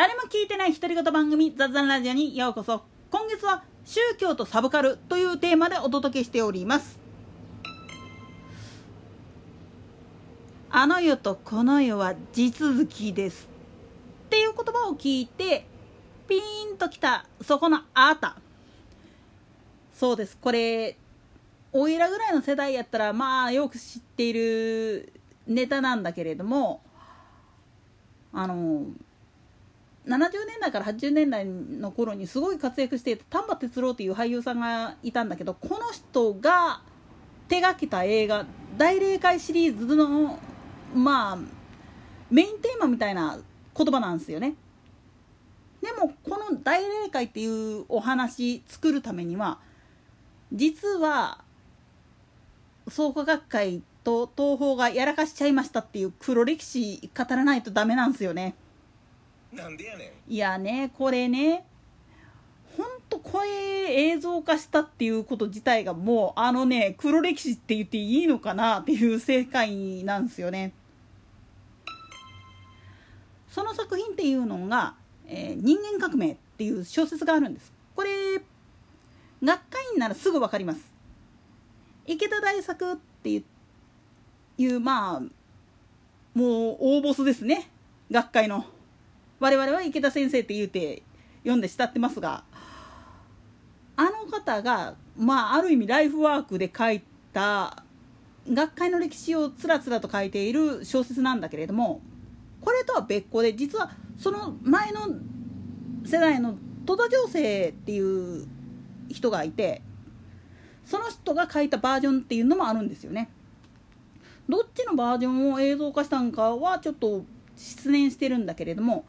誰も聞いてない独り言番組雑談ラジオにようこそ。今月は宗教とサブカルというテーマでお届けしております。あの世とこの世は地続きです。っていう言葉を聞いてピーンときたそこのあなた。そうです。これおいらぐらいの世代やったらまあよく知っているネタなんだけれどもあの70年代から80年代の頃にすごい活躍していた丹波哲郎っていう俳優さんがいたんだけどこの人が手がけた映画「大霊界」シリーズのまあメインテーマみたいな言葉なんですよね。でもこの「大霊界」っていうお話作るためには実は創価学会と東宝がやらかしちゃいましたっていう黒歴史語らないとダメなんですよね。なんでやねんいやねこれねほんとこれ映像化したっていうこと自体がもうあのね黒歴史って言っていいのかなっていう世界なんですよね。その作品っていうのが「えー、人間革命」っていう小説があるんです。これ学会員ならすぐ分かります。池田大作っていうまあもう大ボスですね学会の。我々は池田先生って言うて読んで慕ってますがあの方がまあある意味ライフワークで書いた学会の歴史をつらつらと書いている小説なんだけれどもこれとは別個で実はその前の世代の戸田情勢っていう人がいてその人が書いたバージョンっていうのもあるんですよね。どっちのバージョンを映像化したんかはちょっと失念してるんだけれども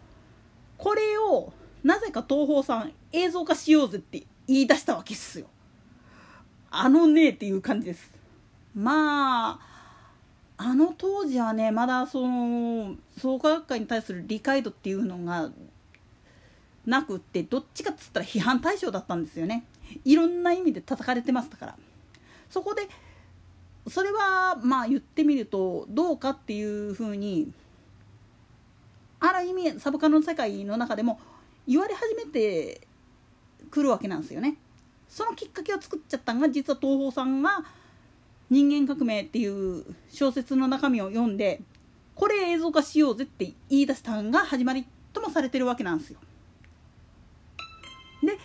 これをなぜか東宝さん映像化しようぜって言い出したわけっすよ。あのねっていう感じです。まああの当時はねまだその創価学会に対する理解度っていうのがなくってどっちかっつったら批判対象だったんですよね。いろんな意味で叩かれてましたから。そこでそれはまあ言ってみるとどうかっていうふうにある意味サブカルの世界の中でも言われ始めてくるわけなんですよね。そのきっかけを作っちゃったのが実は東宝さんが「人間革命」っていう小説の中身を読んでこれ映像化しようぜって言い出したのが始まりともされてるわけなんですよ。で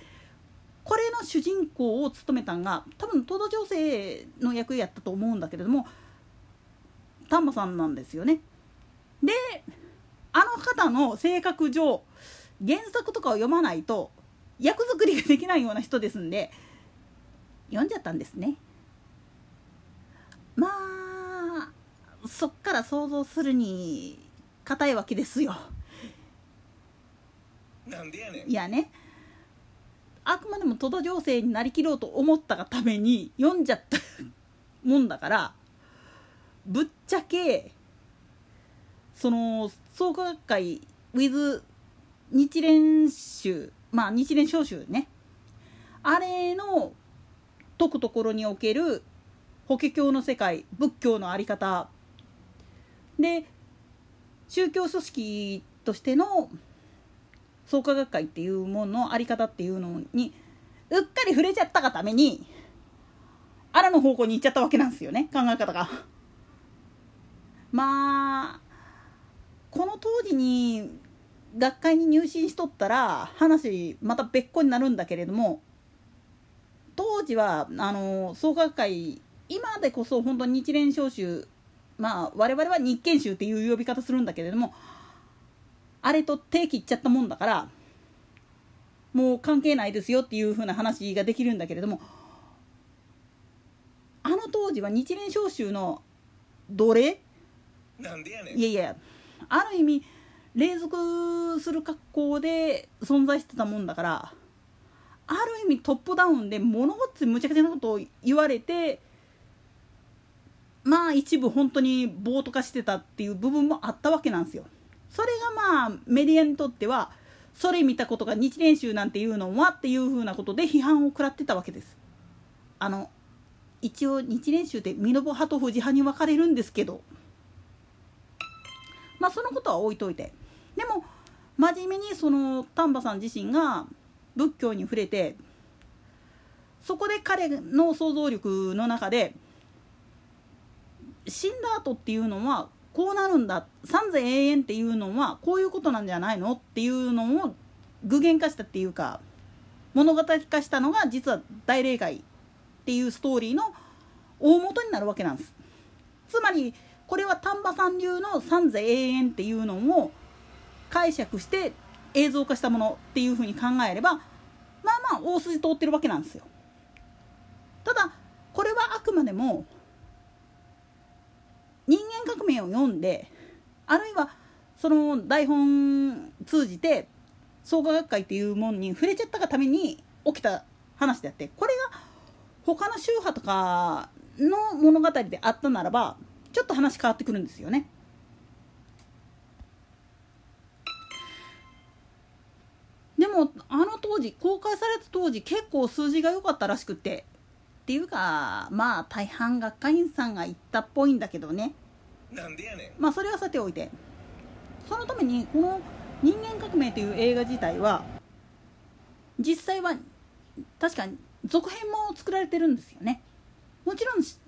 これの主人公を務めたんが多分東土情勢の役やったと思うんだけれども丹波さんなんですよね。であの方の性格上原作とかを読まないと役作りができないような人ですんで読んじゃったんですね。まあそっから想像するに硬いわけですよ。なんでやねん。いやね。あくまでも戸田情勢になりきろうと思ったがために読んじゃったもんだからぶっちゃけその創価学会 with 日蓮宗まあ日蓮召集ね。あれの解くところにおける法華経の世界仏教の在り方。で宗教組織としての創価学会っていうものの在り方っていうのにうっかり触れちゃったがためにあらの方向に行っちゃったわけなんですよね。考え方が。まあこの当時に学会に入信しとったら話また別個になるんだけれども当時はあの創価学会今でこそ本当に日蓮召集まあ我々は日憲宗っていう呼び方するんだけれどもあれと手切っちゃったもんだからもう関係ないですよっていう風な話ができるんだけれどもあの当時は日蓮召集の奴隷？なんでやねん。いやいやある意味隷属する格好で存在してたもんだからある意味トップダウンで物事むちゃくちゃなことを言われてまあ一部本当に暴徒化してたっていう部分もあったわけなんですよ。それがまあメディアにとってはそれ見たことが日蓮宗なんていうのはっていうふうなことで批判を食らってたわけです。あの一応日蓮宗って身延派と富士派に分かれるんですけどまあそのことは置いといて。でも真面目にその丹波さん自身が仏教に触れてそこで彼の想像力の中で死んだ後っていうのはこうなるんだ三世永遠っていうのはこういうことなんじゃないの？っていうのを具現化したっていうか物語化したのが実は大霊界っていうストーリーの大元になるわけなんです。つまりこれは丹波さん流の三世永遠っていうのを解釈して映像化したものっていうふうに考えればまあまあ大筋通ってるわけなんですよ。ただこれはあくまでも人間革命を読んであるいはその台本通じて創価学会っていうものに触れちゃったがために起きた話であってこれが他の宗派とかの物語であったならばちょっと話変わってくるんですよね。でもあの当時公開された当時結構数字が良かったらしくて。っていうかまあ大半学会員さんが言ったっぽいんだけどね。なんでやねん。まあそれはさておいて。そのためにこの「人間革命」という映画自体は実際は確かに続編も作られてるんですよね。もちろんし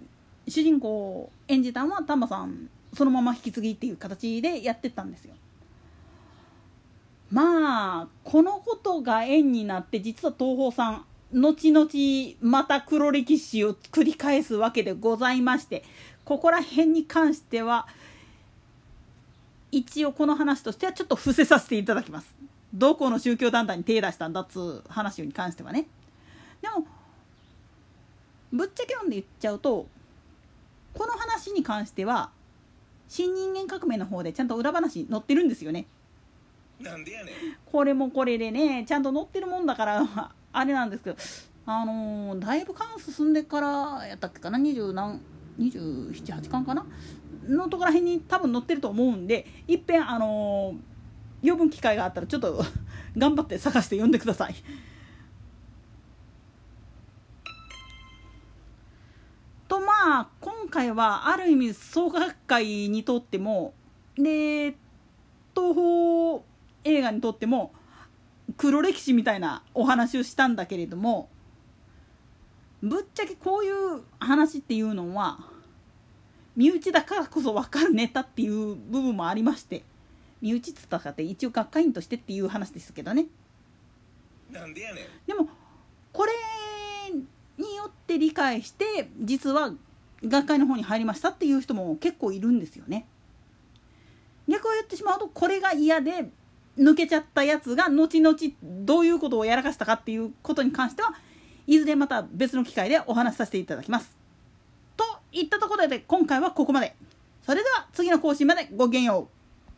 主人公を演じたのは丹波さんそのまま引き継ぎっていう形でやってったんですよまあこのことが縁になって実は東宝さん後々また黒歴史を繰り返すわけでございましてここら辺に関しては一応この話としてはちょっと伏せさせていただきます。どこの宗教団体に手出したんだっつう話に関してはねでもぶっちゃけ読んで言っちゃうとこの話に関しては新人間革命の方でちゃんと裏話載ってるんですよね。なんでやねん。これもこれでねちゃんと載ってるもんだからあれなんですけどあのーだいぶ間進んでからやったっけかな？20何278巻かな？のところら辺に多分載ってると思うんでいっぺんあのー読む機会があったらちょっと 頑張って探して読んでください。とまあ今回はある意味創価学会にとってもで東宝映画にとっても黒歴史みたいなお話をしたんだけれどもぶっちゃけこういう話っていうのは身内だからこそ分かるネタっていう部分もありまして身内っつったかって一応学会員としてっていう話ですけどね。なんでやねん。でもこれによって理解して実は学会の方に入りましたっていう人も結構いるんですよね。逆を言ってしまうとこれが嫌で抜けちゃったやつが後々どういうことをやらかしたかっていうことに関してはいずれまた別の機会でお話しさせていただきます。といったところで今回はここまで。それでは次の更新までごきげんよう。